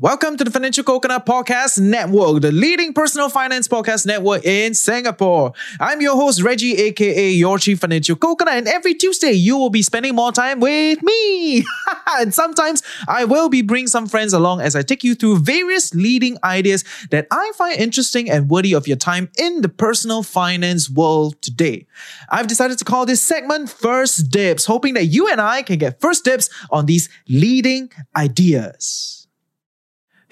Welcome to the Financial Coconut Podcast Network, the leading personal finance podcast network in Singapore. I'm your host, Reggie, aka your Chief Financial Coconut, and every Tuesday you will be spending more time with me. and sometimes I will be bringing some friends along as I take you through various leading ideas that I find interesting and worthy of your time in the personal finance world today. I've decided to call this segment First Dibs, hoping that you and I can get first dibs on these leading ideas.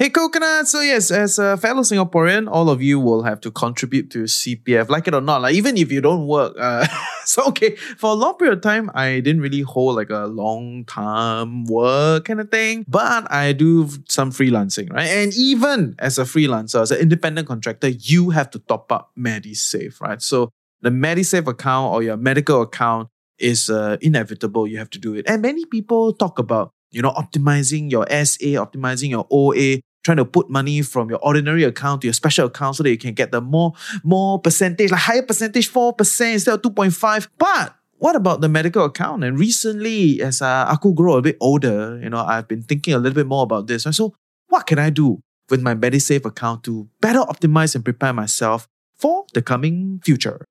Hey Coconut, so yes, as a fellow Singaporean, all of you will have to contribute to CPF, like it or not. Like even if you don't work, uh, so okay. For a long period of time, I didn't really hold like a long term work kind of thing, but I do some freelancing, right? And even as a freelancer, as an independent contractor, you have to top up MediSave, right? So the MediSave account or your medical account is uh, inevitable. You have to do it, and many people talk about you know optimizing your SA, optimizing your OA trying to put money from your ordinary account to your special account so that you can get the more more percentage, like higher percentage, 4% instead of 2.5. But what about the medical account? And recently, as uh, Aku grow a bit older, you know, I've been thinking a little bit more about this. So what can I do with my MediSave account to better optimize and prepare myself for the coming future?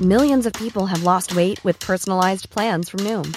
Millions of people have lost weight with personalized plans from Noom,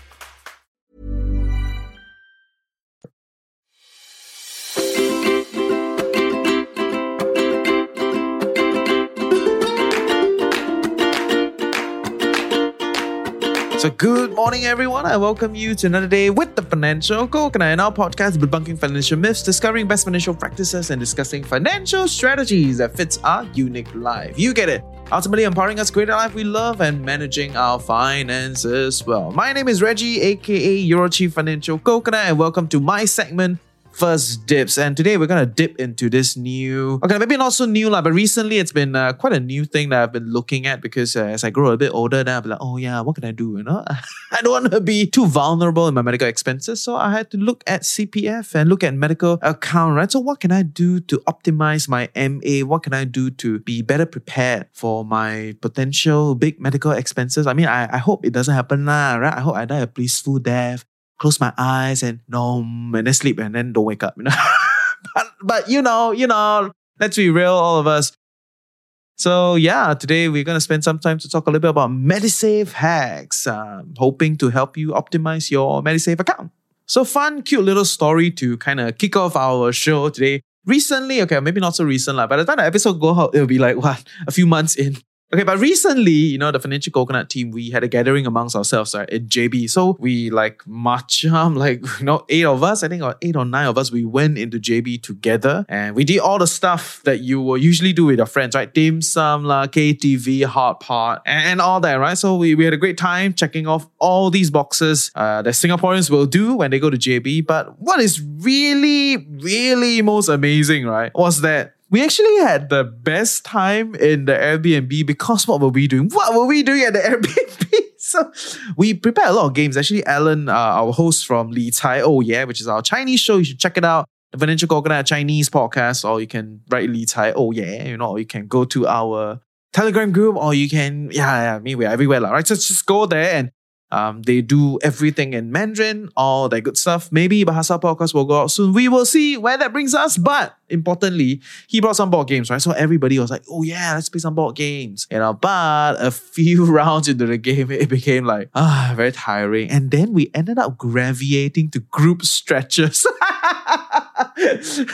So, good morning, everyone. I welcome you to another day with the Financial Coconut. In our podcast, debunking financial myths, discovering best financial practices, and discussing financial strategies that fits our unique life. You get it. Ultimately, empowering us create a life we love and managing our finances well. My name is Reggie, aka Your Chief Financial Coconut, and welcome to my segment first dibs. And today we're going to dip into this new, okay, maybe not so new, lah, but recently it's been uh, quite a new thing that I've been looking at because uh, as I grow a bit older, then I'll be like, oh yeah, what can I do? You know, I don't want to be too vulnerable in my medical expenses. So I had to look at CPF and look at medical account, right? So what can I do to optimize my MA? What can I do to be better prepared for my potential big medical expenses? I mean, I, I hope it doesn't happen, lah, right? I hope I die a peaceful death close my eyes and nom and then sleep and then don't wake up. You know? but, but you know, you know, let's be real, all of us. So yeah, today we're gonna spend some time to talk a little bit about MediSave hacks, um, hoping to help you optimize your MediSave account. So fun, cute little story to kind of kick off our show today. Recently, okay, maybe not so recent, like, by the time the episode go out, it'll be like what a few months in. Okay, but recently, you know, the Financial Coconut team, we had a gathering amongst ourselves, right, in JB. So we like march, um, like, you know, eight of us, I think, or eight or nine of us, we went into JB together and we did all the stuff that you will usually do with your friends, right? Dim sum, la, KTV, hot pot, and, and all that, right? So we, we had a great time checking off all these boxes uh, that Singaporeans will do when they go to JB. But what is really, really most amazing, right, was that we actually had the best time in the Airbnb because what were we doing? What were we doing at the Airbnb? so we prepared a lot of games. Actually, Alan, uh, our host from Li Tai Oh Yeah, which is our Chinese show, you should check it out. The Financial Coconut Chinese podcast, or you can write Li Tai Oh Yeah, you know, or you can go to our Telegram group, or you can, yeah, yeah, I mean, we're everywhere, right? So just go there and um, they do everything in Mandarin, all that good stuff. Maybe Bahasa Podcast will go out soon. We will see where that brings us. But importantly, he brought some board games, right? So everybody was like, oh yeah, let's play some board games. You know, but a few rounds into the game, it became like, ah, very tiring. And then we ended up gravitating to group stretches. so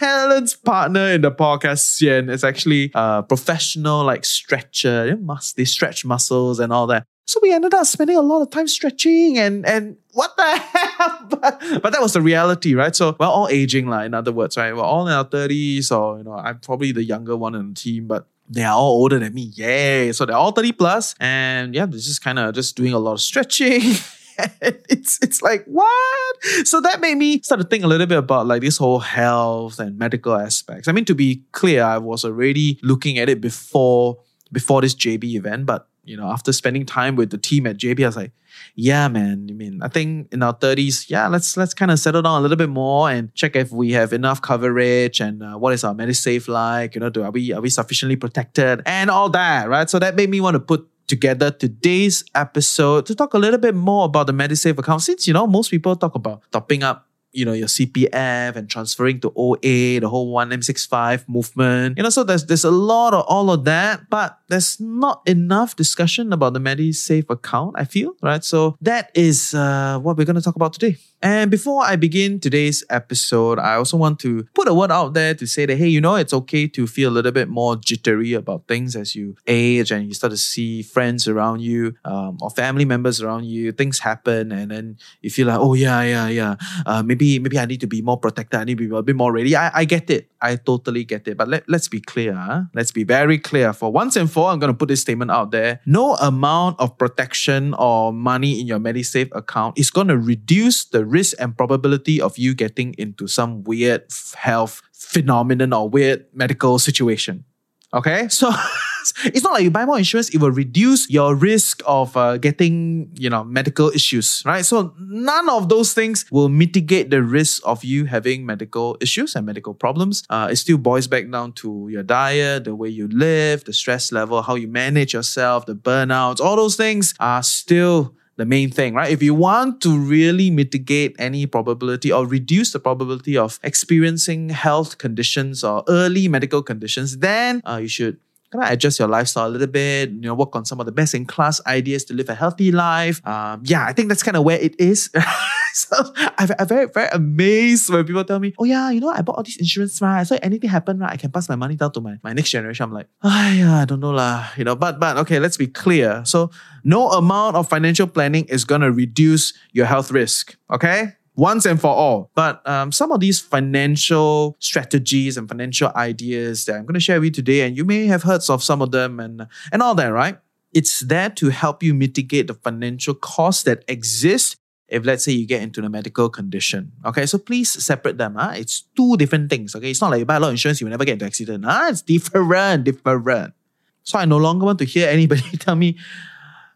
Helen's partner in the podcast, Xian, is actually a professional like stretcher. They must they stretch muscles and all that. So we ended up spending a lot of time stretching and and what the hell? but, but that was the reality, right? So we're all aging, like in other words, right? We're all in our 30s, or you know, I'm probably the younger one in the team, but they are all older than me. Yay. So they're all 30 plus, And yeah, they're just kind of just doing a lot of stretching. it's it's like what? So that made me start to think a little bit about like this whole health and medical aspects. I mean, to be clear, I was already looking at it before before this JB event, but you know, after spending time with the team at JB, I was like, yeah, man. I mean, I think in our thirties, yeah, let's let's kind of settle down a little bit more and check if we have enough coverage and uh, what is our MediSave like. You know, do are we are we sufficiently protected and all that, right? So that made me want to put together today's episode to talk a little bit more about the MediSave account. Since you know most people talk about topping up you know, your CPF and transferring to OA, the whole 1M65 movement. You know, so there's there's a lot of all of that, but there's not enough discussion about the MediSave account, I feel, right? So that is uh, what we're going to talk about today. And before I begin today's episode, I also want to put a word out there to say that, hey, you know, it's okay to feel a little bit more jittery about things as you age and you start to see friends around you um, or family members around you. Things happen and then you feel like, oh, yeah, yeah, yeah. Uh, maybe maybe I need to be more protected. I need to be a bit more ready. I, I get it. I totally get it. But let, let's be clear. Huh? Let's be very clear. For once and for all, I'm going to put this statement out there. No amount of protection or money in your MediSave account is going to reduce the risk and probability of you getting into some weird health phenomenon or weird medical situation. Okay, so it's not like you buy more insurance; it will reduce your risk of uh, getting, you know, medical issues, right? So none of those things will mitigate the risk of you having medical issues and medical problems. Uh, it still boils back down to your diet, the way you live, the stress level, how you manage yourself, the burnouts. All those things are still the main thing, right? If you want to really mitigate any probability or reduce the probability of experiencing health conditions or early medical conditions, then uh, you should kind of adjust your lifestyle a little bit, you know, work on some of the best in class ideas to live a healthy life. Um, yeah, I think that's kind of where it is. so I'm, I'm, very, very amazed when people tell me, oh yeah, you know, I bought all these insurance, right? So anything happen, right, I can pass my money down to my, my next generation. I'm like, oh yeah, I don't know lah, you know, but, but okay, let's be clear. So no amount of financial planning is going to reduce your health risk, okay? Once and for all. But um, some of these financial strategies and financial ideas that I'm going to share with you today, and you may have heard of some of them and, and all that, right? It's there to help you mitigate the financial costs that exist if let's say you get into a medical condition. Okay, so please separate them. Huh? It's two different things. Okay, it's not like you buy a lot of insurance, you will never get into accident. Huh? It's different, different. So I no longer want to hear anybody tell me,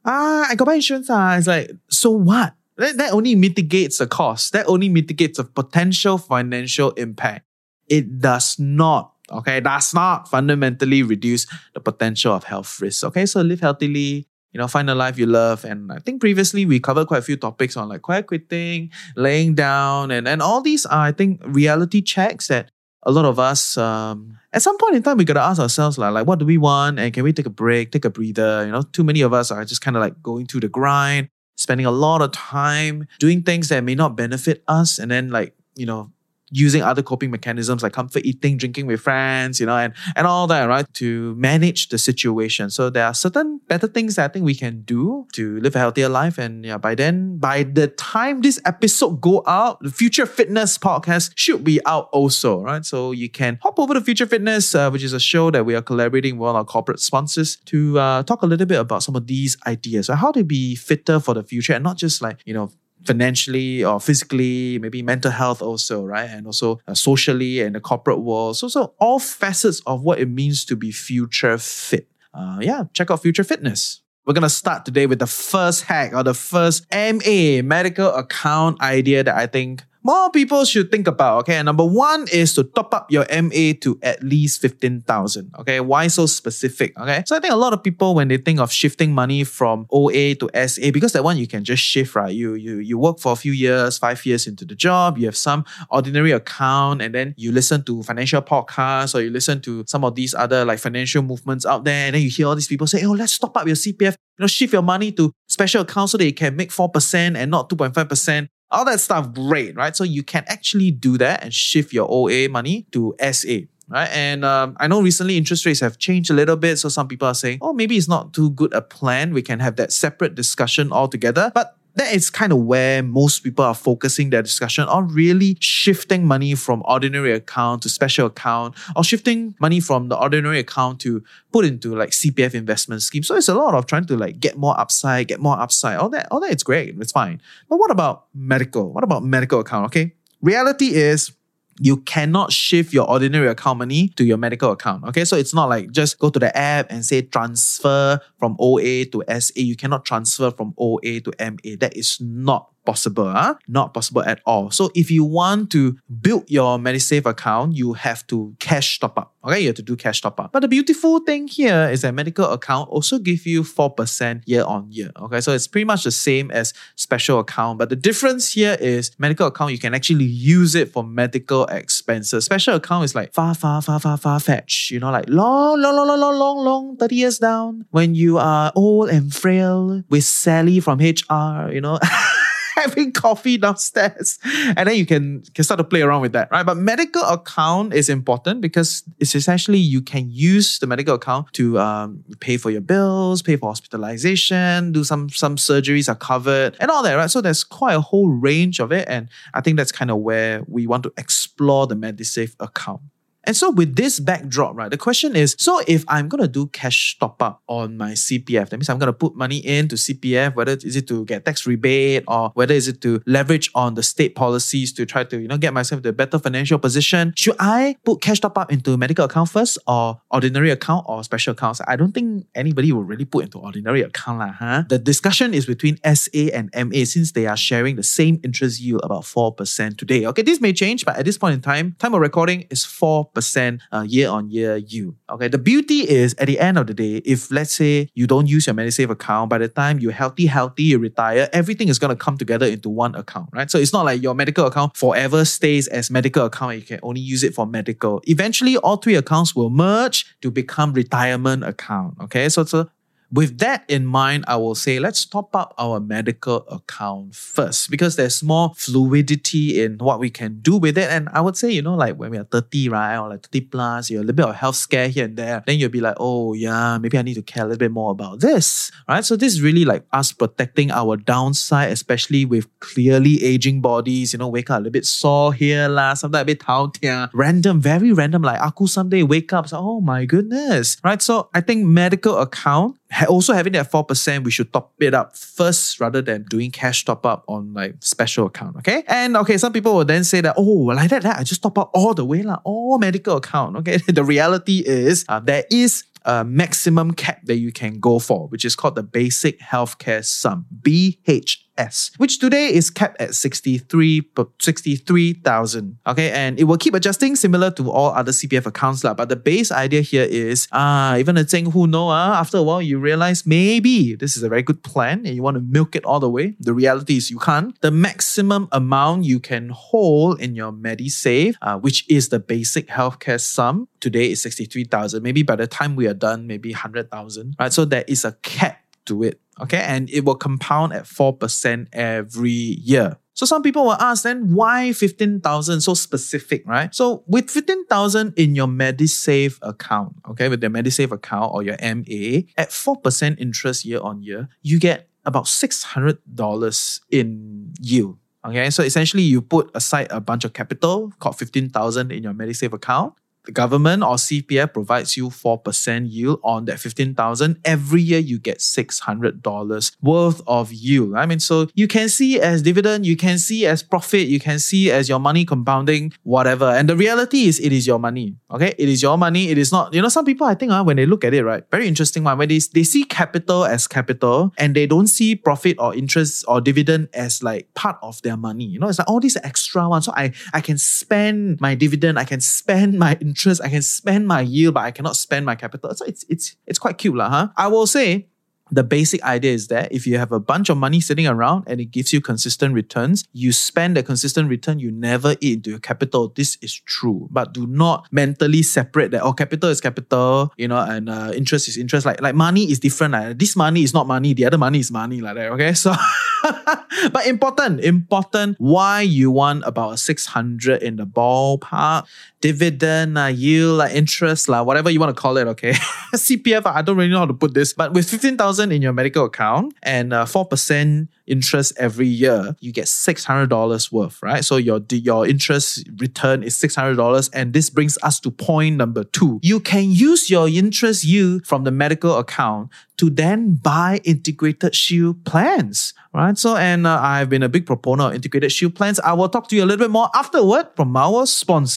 ah, I got buy insurance. Ah. It's like, so what? That, that only mitigates the cost. That only mitigates the potential financial impact. It does not, okay, does not fundamentally reduce the potential of health risks. Okay, so live healthily, you know, find a life you love. And I think previously we covered quite a few topics on like quiet quitting, laying down, and, and all these are, I think, reality checks that a lot of us, um, at some point in time, we gotta ask ourselves like, like, what do we want? And can we take a break, take a breather? You know, too many of us are just kind of like going through the grind, spending a lot of time doing things that may not benefit us and then like you know using other coping mechanisms like comfort eating, drinking with friends, you know, and, and all that, right? To manage the situation. So there are certain better things that I think we can do to live a healthier life. And yeah, by then, by the time this episode go out, the Future Fitness podcast should be out also, right? So you can hop over to Future Fitness, uh, which is a show that we are collaborating with our corporate sponsors to uh, talk a little bit about some of these ideas, so how to be fitter for the future and not just like, you know, financially or physically, maybe mental health also, right? And also uh, socially and the corporate world. So, so all facets of what it means to be future fit. Uh, yeah, check out Future Fitness. We're going to start today with the first hack or the first MA medical account idea that I think more people should think about. Okay, number one is to top up your MA to at least 15,000. Okay, why so specific? Okay, so I think a lot of people, when they think of shifting money from OA to SA, because that one you can just shift, right? You, you, you work for a few years, five years into the job, you have some ordinary account, and then you listen to financial podcasts or you listen to some of these other like financial movements out there, and then you hear all these people say, oh, let's top up your CPF you know, shift your money to special accounts so that you can make 4% and not 2.5% all that stuff, great, right? So you can actually do that and shift your OA money to SA. Right. And um, I know recently interest rates have changed a little bit. So some people are saying, oh, maybe it's not too good a plan. We can have that separate discussion altogether. But that is kind of where most people are focusing their discussion on really shifting money from ordinary account to special account or shifting money from the ordinary account to put into like CPF investment scheme. So it's a lot of trying to like get more upside, get more upside. All that, all that it's great. It's fine. But what about medical? What about medical account? Okay. Reality is you cannot shift your ordinary account money to your medical account. Okay, so it's not like just go to the app and say transfer from OA to SA. You cannot transfer from OA to MA. That is not possible. Huh? Not possible at all. So if you want to build your MediSave account, you have to cash top up. Okay, you have to do cash top up. But the beautiful thing here is that medical account also give you 4% year on year. Okay, so it's pretty much the same as special account. But the difference here is medical account, you can actually use it for medical expenses. Special account is like far, far, far, far, far fetch. You know, like long, long, long, long, long, long, long, 30 years down. When you are old and frail with Sally from HR, you know. having coffee downstairs. And then you can, can start to play around with that, right? But medical account is important because it's essentially you can use the medical account to um, pay for your bills, pay for hospitalization, do some some surgeries are covered and all that, right? So there's quite a whole range of it. And I think that's kind of where we want to explore the MediSave account. And so with this backdrop, right, the question is, so if I'm going to do cash top up on my CPF, that means I'm going to put money into CPF, whether is it to get tax rebate or whether is it to leverage on the state policies to try to, you know, get myself to a better financial position. Should I put cash top up into medical account first or ordinary account or special accounts? I don't think anybody will really put into ordinary account, lah, huh? The discussion is between SA and MA since they are sharing the same interest yield about 4% today. Okay, this may change, but at this point in time, time of recording is 4 percent uh, year on year yield. Okay, the beauty is at the end of the day, if let's say you don't use your MediSave account, by the time you're healthy, healthy, you retire, everything is going to come together into one account, right? So it's not like your medical account forever stays as medical account. You can only use it for medical. Eventually, all three accounts will merge to become retirement account. Okay, so it's a with that in mind, I will say let's top up our medical account first because there's more fluidity in what we can do with it. And I would say, you know, like when we are 30, right, or like 30 plus, you're a little bit of health scare here and there, then you'll be like, oh, yeah, maybe I need to care a little bit more about this, right? So this is really like us protecting our downside, especially with clearly aging bodies, you know, wake up a little bit sore here, la, sometimes a bit tao random, very random, like aku someday wake up, so, oh my goodness, right? So I think medical account also having that 4%, we should top it up first rather than doing cash top up on like special account. Okay. And okay, some people will then say that, oh, like that, that I just top up all the way, la, all medical account. Okay. the reality is uh, there is a maximum cap that you can go for, which is called the basic healthcare sum, BH S, which today is capped at 63 63,000. Okay, and it will keep adjusting similar to all other CPF accounts. La, but the base idea here is ah, even a thing who know, ah, after a while you realize maybe this is a very good plan and you want to milk it all the way. The reality is you can't. The maximum amount you can hold in your MediSave, uh, which is the basic healthcare sum, today is 63,000. Maybe by the time we are done, maybe 100,000. Right? So there is a cap to it. Okay. And it will compound at 4% every year. So some people will ask then why 15,000 so specific, right? So with 15,000 in your MediSave account, okay, with the MediSave account or your MA at 4% interest year on year, you get about $600 in yield. Okay, so essentially you put aside a bunch of capital called 15,000 in your MediSave account the government or CPF provides you 4% yield on that 15,000. Every year you get $600 worth of yield. I mean, so you can see as dividend, you can see as profit, you can see as your money compounding, whatever. And the reality is it is your money. Okay. It is your money. It is not, you know, some people, I think, uh, when they look at it, right, very interesting one, when they, they see capital as capital and they don't see profit or interest or dividend as like part of their money. You know, it's like all these extra ones. So I, I can spend my dividend, I can spend my interest, I can spend my yield, but I cannot spend my capital. So it's it's it's quite cute, lah, huh? I will say the basic idea is that if you have a bunch of money sitting around and it gives you consistent returns, you spend the consistent return, you never eat into your capital. This is true. But do not mentally separate that, oh, capital is capital, you know, and uh, interest is interest. Like, like money is different. Like, this money is not money, the other money is money, like that, okay? So, but important, important why you want about 600 in the ballpark dividend, uh, yield, uh, interest, uh, whatever you want to call it, okay? CPF, I don't really know how to put this, but with 15,000 6000 in your medical account and uh, 4% interest every year, you get $600 worth, right? So your, your interest return is $600. And this brings us to point number two. You can use your interest yield from the medical account to then buy integrated shield plans, right? So, and uh, I've been a big proponent of integrated shield plans. I will talk to you a little bit more afterward from our sponsor.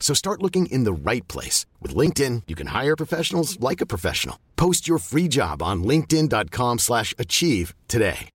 So start looking in the right place. With LinkedIn, you can hire professionals like a professional. Post your free job on linkedin.com slash achieve today.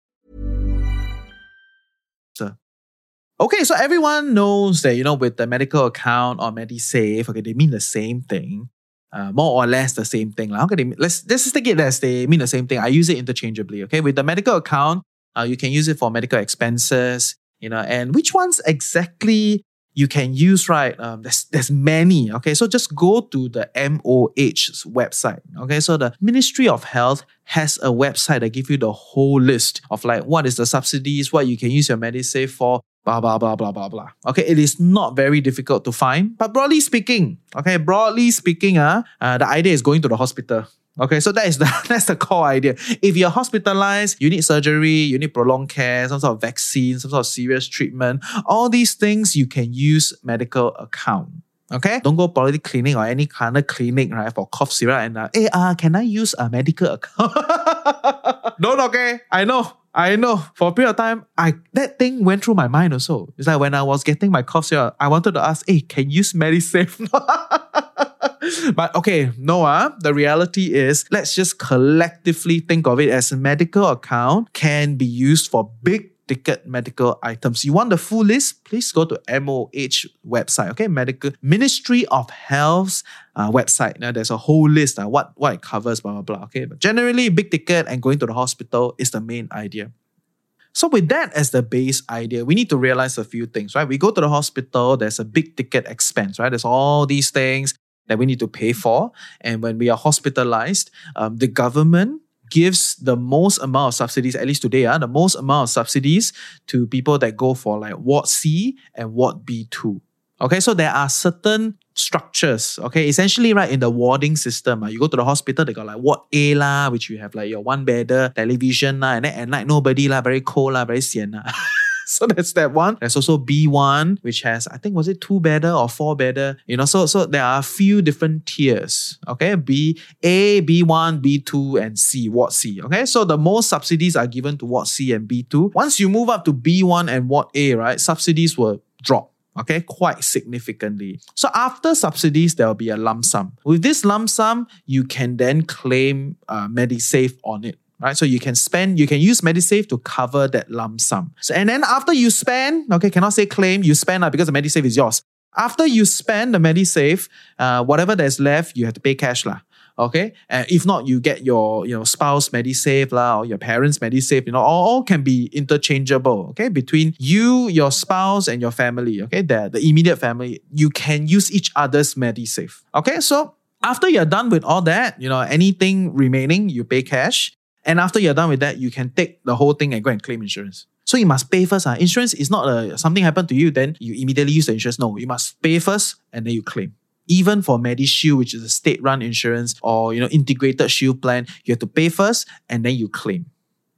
Okay, so everyone knows that, you know, with the medical account or MediSave, okay, they mean the same thing. Uh, more or less the same thing. Like, okay, they, let's, let's just take it as they mean the same thing. I use it interchangeably. Okay, with the medical account, uh, you can use it for medical expenses, you know, and which ones exactly you can use, right? Um, there's, there's many. Okay, so just go to the MOH's website. Okay, so the Ministry of Health has a website that give you the whole list of like what is the subsidies, what you can use your MediSave for, blah blah blah blah blah blah. Okay, it is not very difficult to find, but broadly speaking, okay, broadly speaking, uh, uh the idea is going to the hospital. Okay, so that is the that's the core idea. If you're hospitalized, you need surgery, you need prolonged care, some sort of vaccine, some sort of serious treatment, all these things you can use medical account. Okay, don't go polyclinic or any kind of clinic, right, for cough syrup and uh, hey, uh, can I use a medical account? don't okay. I know. I know. For a period of time, I that thing went through my mind also. It's like when I was getting my cough syrup, I wanted to ask, hey, can you use MediSave? but okay, Noah, the reality is let's just collectively think of it as a medical account can be used for big ticket medical items. You want the full list? Please go to MOH website, okay? Medical Ministry of Health's uh, website. Now there's a whole list of uh, what, what it covers, blah, blah, blah. Okay. But generally, big ticket and going to the hospital is the main idea. So with that as the base idea, we need to realize a few things, right? We go to the hospital, there's a big ticket expense, right? There's all these things that we need to pay for. And when we are hospitalized, um, the government gives the most amount of subsidies, at least today, uh, the most amount of subsidies to people that go for like Ward C and Ward B2. Okay, so there are certain structures. Okay, essentially, right in the warding system, uh, you go to the hospital, they got like Ward A lah, which you have like your one bedder television lah, and then at night nobody lah, very cold lah, very sian. so that's that one. There's also B1, which has, I think, was it two bedder or four bedder? You know, so so there are a few different tiers. Okay, B, A, B1, B2, and C, Ward C. Okay, so the most subsidies are given to Ward C and B2. Once you move up to B1 and Ward A, right, subsidies will drop okay, quite significantly. So after subsidies, there will be a lump sum. With this lump sum, you can then claim uh, MediSave on it right? So you can spend, you can use MediSave to cover that lump sum. So, and then after you spend, okay, cannot say claim, you spend uh, because the MediSave is yours. After you spend the MediSave, uh, whatever that's left, you have to pay cash lah. Okay, and if not, you get your you know spouse MediSave lah or your parents MediSave. You know, all, all can be interchangeable. Okay, between you, your spouse, and your family. Okay, the the immediate family, you can use each other's MediSave. Okay, so after you're done with all that, you know, anything remaining, you pay cash. And after you're done with that, you can take the whole thing and go and claim insurance. So you must pay first. Uh. Insurance is not a, something happened to you, then you immediately use the insurance. No, you must pay first and then you claim. Even for MediShield, which is a state-run insurance or you know integrated shield plan, you have to pay first and then you claim.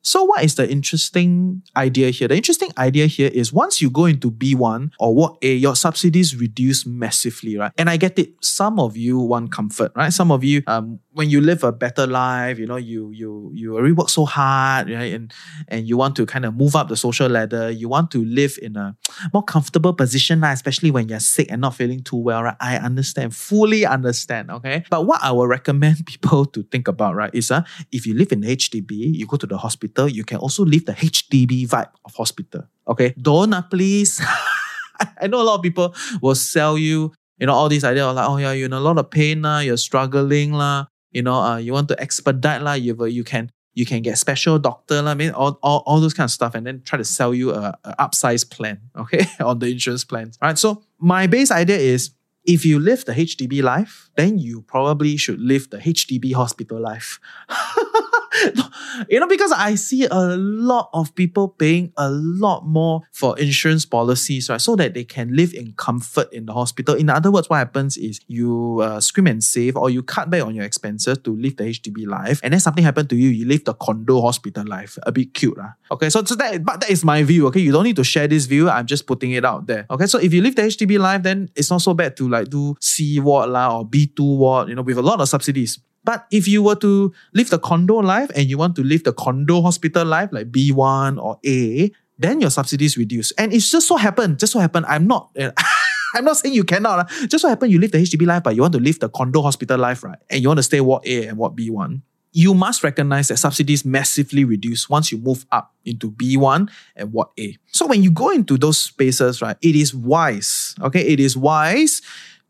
So, what is the interesting idea here? The interesting idea here is once you go into B1 or Ward A, your subsidies reduce massively, right? And I get it. Some of you want comfort, right? Some of you, um, when you live a better life, you know, you you you already work so hard, right? And and you want to kind of move up the social ladder. You want to live in a more comfortable position, especially when you're sick and not feeling too well, right? I understand, fully understand, okay? But what I will recommend people to think about, right, is uh, if you live in HDB, you go to the hospital hospital, you can also live the HDB vibe of hospital. Okay, don't uh, please. I know a lot of people will sell you, you know, all these ideas like, oh yeah, you're in a lot of pain, lah, you're struggling, lah, you know, uh, you want to expedite, lah, you, you can you can get special doctor, I mean, all, all, all those kind of stuff, and then try to sell you a, a upsize plan, okay, on the insurance plans. All right. So my base idea is if you live the HDB life, then you probably should live the HDB hospital life. you know, because I see a lot of people paying a lot more for insurance policies, right? So that they can live in comfort in the hospital. In other words, what happens is you uh, scream and save or you cut back on your expenses to live the HDB life. And then something happened to you, you live the condo hospital life. A bit cute. Uh. Okay, so, so that, but that is my view. Okay, you don't need to share this view. I'm just putting it out there. Okay, so if you live the HDB life, then it's not so bad to like do C ward la or B2 ward, you know, with a lot of subsidies. But if you were to live the condo life and you want to live the condo hospital life, like B1 or A, then your subsidies reduce. And it's just so happened, just so happened, I'm not. I'm not saying you cannot. Uh, just so happen you live the HDB life, but you want to live the condo hospital life, right? And you want to stay Ward A and Ward B1. You must recognize that subsidies massively reduce once you move up into B1 and Ward A. So when you go into those spaces, right, it is wise, okay, it is wise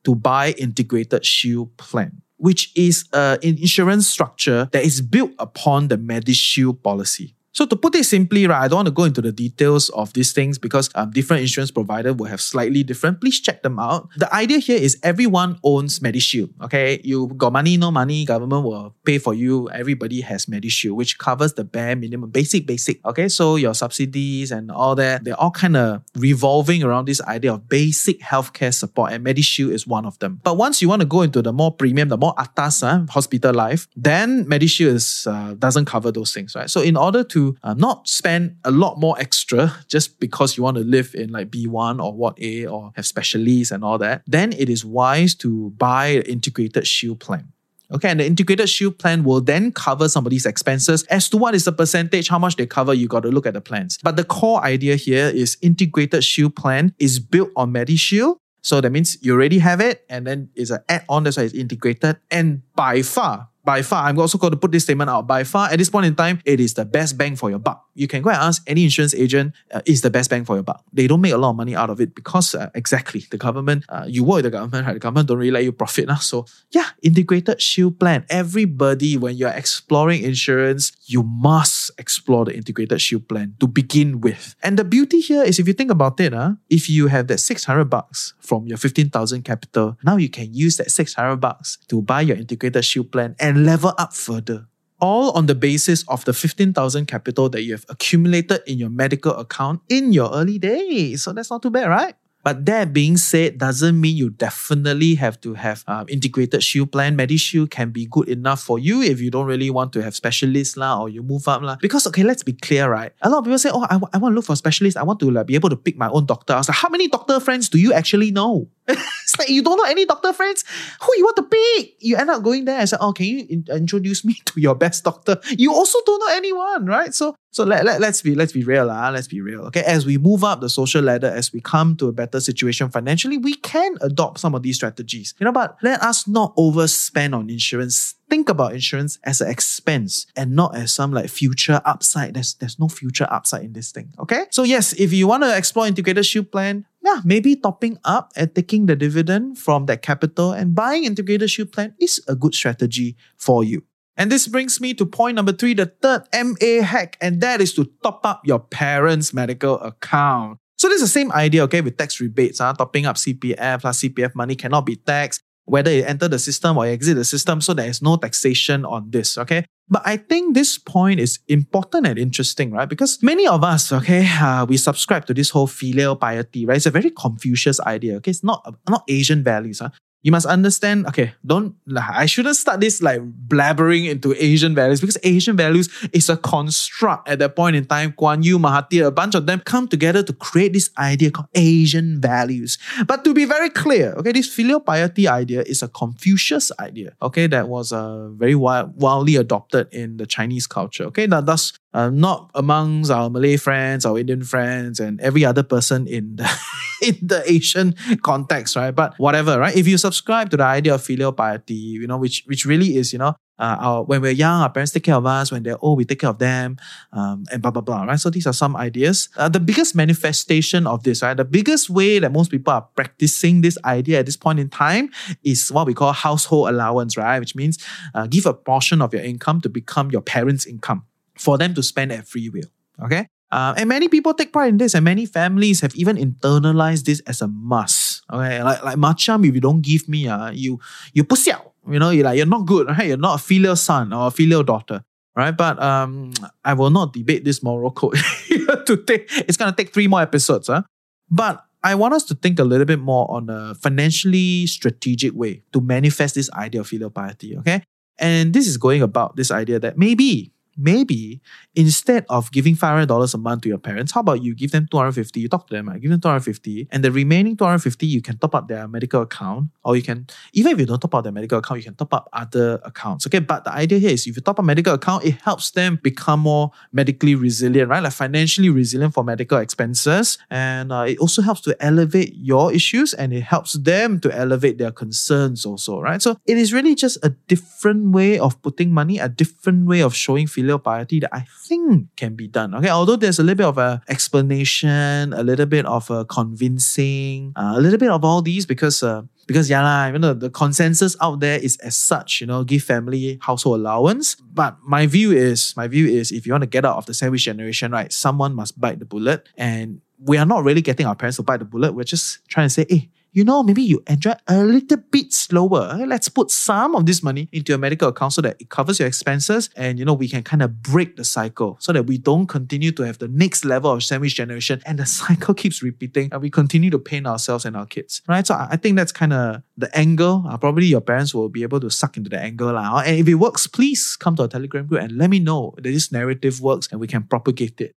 to buy integrated shield plan which is uh, an insurance structure that is built upon the MediShield policy. So to put it simply, right, I don't want to go into the details of these things because um, different insurance provider will have slightly different. Please check them out. The idea here is everyone owns MediShield. Okay, you got money, no money, government will pay for you. Everybody has MediShield, which covers the bare minimum, basic, basic. Okay, so your subsidies and all that, they're all kind of revolving around this idea of basic healthcare support, and MediShield is one of them. But once you want to go into the more premium, the more atas uh, hospital life, then MediShield is, uh, doesn't cover those things, right? So in order to uh, not spend a lot more extra just because you want to live in like B1 or Ward A or have specialists and all that, then it is wise to buy an integrated shield plan. Okay, and the integrated shield plan will then cover some of these expenses. As to what is the percentage, how much they cover, you got to look at the plans. But the core idea here is integrated shield plan is built on MediShield. So that means you already have it, and then it's an add-on that's why it's integrated. And by far, by far, I'm also going to put this statement out. By far, at this point in time, it is the best bang for your buck. You can go and ask any insurance agent, uh, is the best bang for your buck. They don't make a lot of money out of it because uh, exactly the government, uh, you work with the government, right? The government don't really let you profit. Nah? So yeah, integrated shield plan. Everybody, when you're exploring insurance, you must explore the integrated shield plan to begin with. And the beauty here is if you think about it, uh, if you have that 600 bucks from your 15,000 capital, now you can use that 600 bucks to buy your integrated shield plan and level up further. All on the basis of the 15,000 capital that you have accumulated in your medical account in your early days. So that's not too bad, right? But that being said, doesn't mean you definitely have to have um, integrated shield plan. MediShield can be good enough for you if you don't really want to have specialists lah or you move up lah. Because okay, let's be clear, right? A lot of people say, oh, I, w- I want to look for specialists. I want to like, be able to pick my own doctor. I was like, how many doctor friends do you actually know? it's like you don't know any doctor friends who you want to pick. You end up going there and say, "Oh, can you in- introduce me to your best doctor?" You also don't know anyone, right? So, so let, let let's be let's be real, uh, let's be real. Okay, as we move up the social ladder, as we come to a better situation financially, we can adopt some of these strategies. You know, but let us not overspend on insurance think about insurance as an expense and not as some like future upside. There's there's no future upside in this thing. Okay. So yes, if you want to explore integrated shield plan, yeah, maybe topping up and taking the dividend from that capital and buying integrated shield plan is a good strategy for you. And this brings me to point number three, the third MA hack, and that is to top up your parents' medical account. So this is the same idea, okay, with tax rebates, uh, topping up CPF plus CPF money cannot be taxed whether you enter the system or exit the system, so there is no taxation on this, okay? But I think this point is important and interesting, right? Because many of us, okay, uh, we subscribe to this whole filial piety, right? It's a very Confucius idea, okay? It's not, not Asian values, huh? You must understand, okay, don't, I shouldn't start this like blabbering into Asian values because Asian values is a construct at that point in time. Kuan Yew, Mahathir, a bunch of them come together to create this idea called Asian values. But to be very clear, okay, this filial piety idea is a Confucius idea, okay, that was uh, very wild, wildly adopted in the Chinese culture, okay, that thus uh, not amongst our Malay friends, our Indian friends, and every other person in the in the Asian context, right? But whatever, right? If you subscribe to the idea of filial piety, you know, which which really is, you know, uh, our, when we're young, our parents take care of us. When they're old, we take care of them, um, and blah blah blah. Right. So these are some ideas. Uh, the biggest manifestation of this, right? The biggest way that most people are practicing this idea at this point in time is what we call household allowance, right? Which means uh, give a portion of your income to become your parents' income. For them to spend at free will. Okay. Uh, and many people take pride in this, and many families have even internalized this as a must. Okay, like like macam if you don't give me, uh, you you push out. You know, you're like you're not good, right? You're not a filial son or a filial daughter, right? But um, I will not debate this moral code today. It's gonna take three more episodes, huh? But I want us to think a little bit more on a financially strategic way to manifest this idea of filial piety. Okay, and this is going about this idea that maybe maybe instead of giving $500 a month to your parents, how about you give them 250 You talk to them, right? give them 250 and the remaining 250 you can top up their medical account, or you can, even if you don't top up their medical account, you can top up other accounts. Okay, but the idea here is if you top up medical account, it helps them become more medically resilient, right? Like financially resilient for medical expenses. And uh, it also helps to elevate your issues and it helps them to elevate their concerns also, right? So it is really just a different way of putting money, a different way of showing feeling filial piety that I think can be done. Okay, although there's a little bit of a explanation, a little bit of a convincing, uh, a little bit of all these because uh, because yeah, la, you know, the consensus out there is as such, you know, give family household allowance. But my view is, my view is if you want to get out of the sandwich generation, right, someone must bite the bullet. And we are not really getting our parents to bite the bullet. We're just trying to say, hey, you know, maybe you enjoy a little bit slower. Let's put some of this money into your medical account so that it covers your expenses and, you know, we can kind of break the cycle so that we don't continue to have the next level of sandwich generation and the cycle keeps repeating and we continue to pain ourselves and our kids, right? So I think that's kind of the angle. Uh, probably your parents will be able to suck into the angle. Uh, and if it works, please come to our Telegram group and let me know that this narrative works and we can propagate it.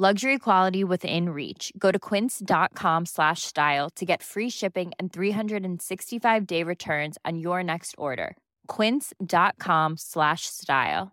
Luxury quality within reach. Go to quince.com slash style to get free shipping and 365 day returns on your next order. Quince.com slash style.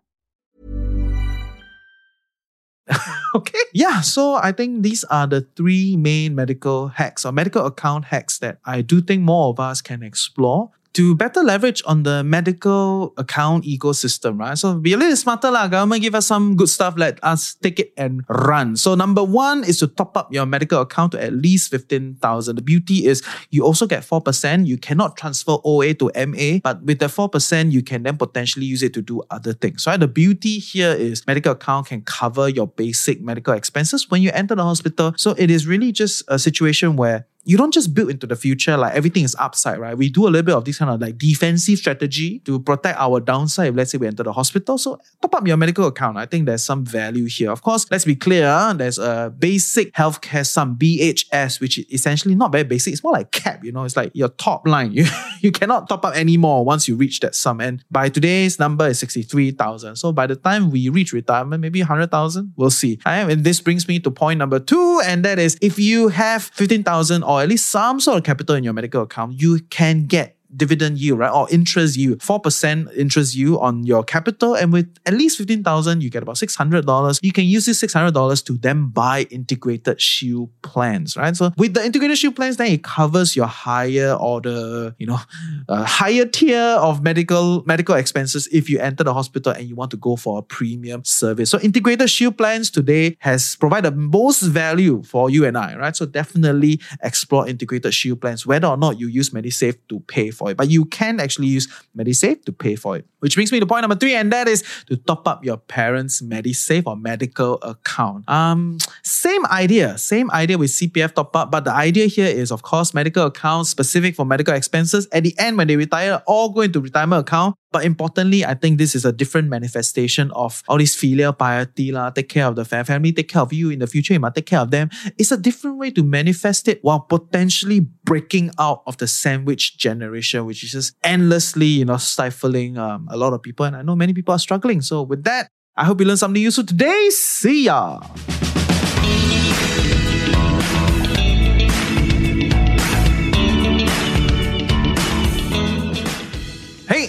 okay. Yeah. So I think these are the three main medical hacks or medical account hacks that I do think more of us can explore to better leverage on the medical account ecosystem, right? So be a little smarter lah. Government give us some good stuff. Let us take it and run. So number one is to top up your medical account to at least 15,000. The beauty is you also get 4%. You cannot transfer OA to MA, but with the 4%, you can then potentially use it to do other things, right? The beauty here is medical account can cover your basic medical expenses when you enter the hospital. So it is really just a situation where you don't just build into the future like everything is upside, right? We do a little bit of this kind of like defensive strategy to protect our downside if let's say we enter the hospital. So top up your medical account. I think there's some value here. Of course, let's be clear, there's a basic healthcare sum, BHS, which is essentially not very basic. It's more like cap, you know, it's like your top line. You, you cannot top up anymore once you reach that sum. And by today's number is 63,000. So by the time we reach retirement, maybe 100,000, we'll see. And this brings me to point number two, and that is if you have 15,000 or or at least some sort of capital in your medical account, you can get dividend yield, right? Or interest yield, 4% interest yield on your capital. And with at least 15,000, you get about $600. You can use this $600 to then buy integrated shield plans, right? So with the integrated shield plans, then it covers your higher order, you know, uh, higher tier of medical, medical expenses if you enter the hospital and you want to go for a premium service. So integrated shield plans today has provided most value for you and I, right? So definitely explore integrated shield plans, whether or not you use MediSave to pay for it. But you can actually use MediSave to pay for it. Which brings me to point number three, and that is to top up your parents' MediSave or medical account. Um, same idea, same idea with CPF top up, but the idea here is, of course, medical accounts specific for medical expenses. At the end, when they retire, all go into retirement account. But importantly, I think this is a different manifestation of all this filial piety, la, take care of the family, take care of you in the future, you must take care of them. It's a different way to manifest it while potentially breaking out of the sandwich generation, which is just endlessly, you know, stifling um, a lot of people. And I know many people are struggling. So with that, I hope you learned something useful today. See ya.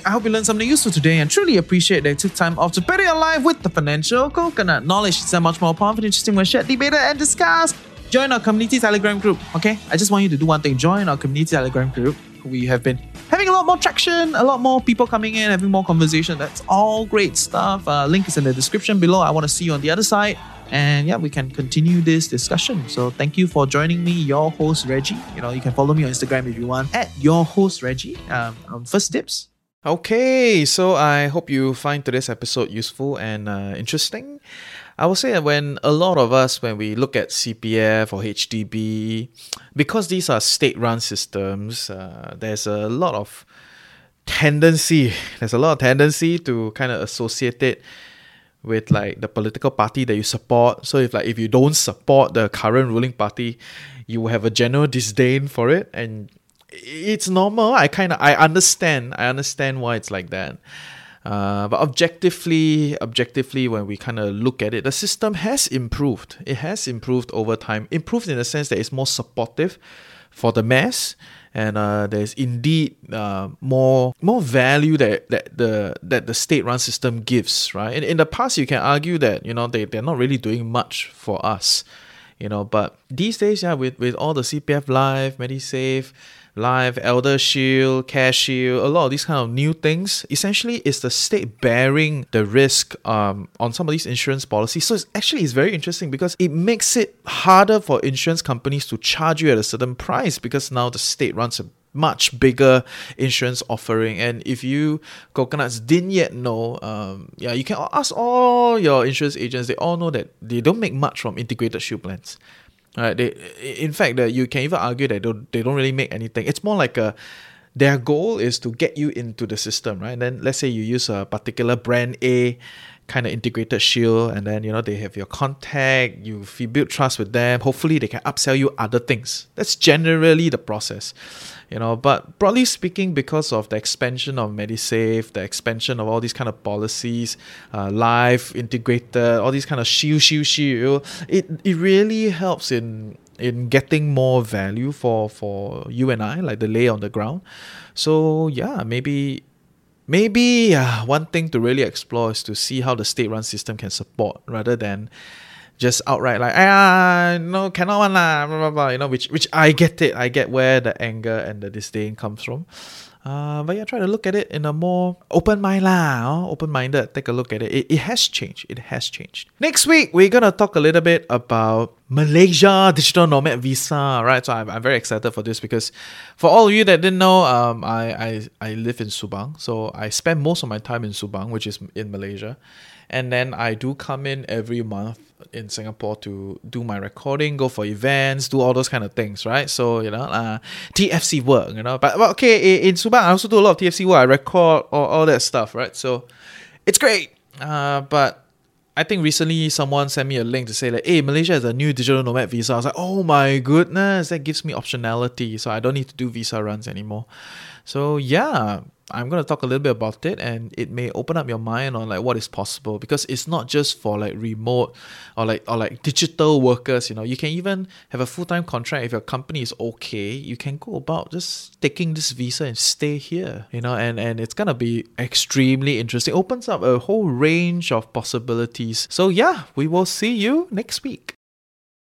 I hope you learned something useful today and truly appreciate that you took time off to better your life with the financial coconut. Knowledge is so much more powerful interesting when shared, debated, and discussed. Join our community Telegram group, okay? I just want you to do one thing join our community Telegram group. We have been having a lot more traction, a lot more people coming in, having more conversation. That's all great stuff. Uh, link is in the description below. I want to see you on the other side. And yeah, we can continue this discussion. So thank you for joining me, your host Reggie. You know, you can follow me on Instagram if you want at your host Reggie. Um, on First Dibs. Okay, so I hope you find today's episode useful and uh, interesting. I will say that when a lot of us, when we look at CPF or HDB, because these are state-run systems, uh, there's a lot of tendency. There's a lot of tendency to kind of associate it with like the political party that you support. So if like if you don't support the current ruling party, you will have a general disdain for it and it's normal. I kind of I understand. I understand why it's like that. Uh, but objectively, objectively, when we kind of look at it, the system has improved. It has improved over time. Improved in the sense that it's more supportive for the mass, and uh, there's indeed uh, more more value that, that the that the state-run system gives. Right. In, in the past, you can argue that you know they they're not really doing much for us. You know, but these days, yeah, with, with all the CPF Life, MediSave, Life, Elder Shield, Cash Shield, a lot of these kind of new things. Essentially, it's the state bearing the risk um, on some of these insurance policies. So it's actually it's very interesting because it makes it harder for insurance companies to charge you at a certain price because now the state runs a much bigger insurance offering. And if you coconuts didn't yet know, um, yeah, you can ask all your insurance agents. They all know that they don't make much from integrated shield plans. Right? They, in fact, you can even argue that they don't, they don't really make anything. It's more like a their goal is to get you into the system, right? And then let's say you use a particular brand A kind of integrated shield, and then you know they have your contact, you build trust with them. Hopefully, they can upsell you other things. That's generally the process you know but broadly speaking because of the expansion of medisave the expansion of all these kind of policies uh, life integrated all these kind of shield shield shield it, it really helps in in getting more value for for you and I like the lay on the ground. So yeah maybe maybe uh, one thing to really explore is to see how the state run system can support rather than just outright like ah no cannot one lah blah, blah, blah, you know which which I get it. I get where the anger and the disdain comes from. Uh, but yeah try to look at it in a more open mind lah oh, open minded take a look at it. it it has changed. It has changed. Next week we're gonna talk a little bit about Malaysia digital nomad visa right so I'm, I'm very excited for this because for all of you that didn't know um I, I I live in Subang so I spend most of my time in Subang which is in Malaysia and then I do come in every month in Singapore to do my recording, go for events, do all those kind of things, right? So you know, uh, TFC work, you know. But, but okay, in, in Subang, I also do a lot of TFC work. I record all, all that stuff, right? So it's great. Uh, but I think recently someone sent me a link to say like, hey, Malaysia has a new digital nomad visa. I was like, oh my goodness, that gives me optionality, so I don't need to do visa runs anymore. So yeah, I'm going to talk a little bit about it and it may open up your mind on like what is possible because it's not just for like remote or like or like digital workers you know. You can even have a full-time contract if your company is okay. You can go about just taking this visa and stay here you know and and it's going to be extremely interesting. Opens up a whole range of possibilities. So yeah we will see you next week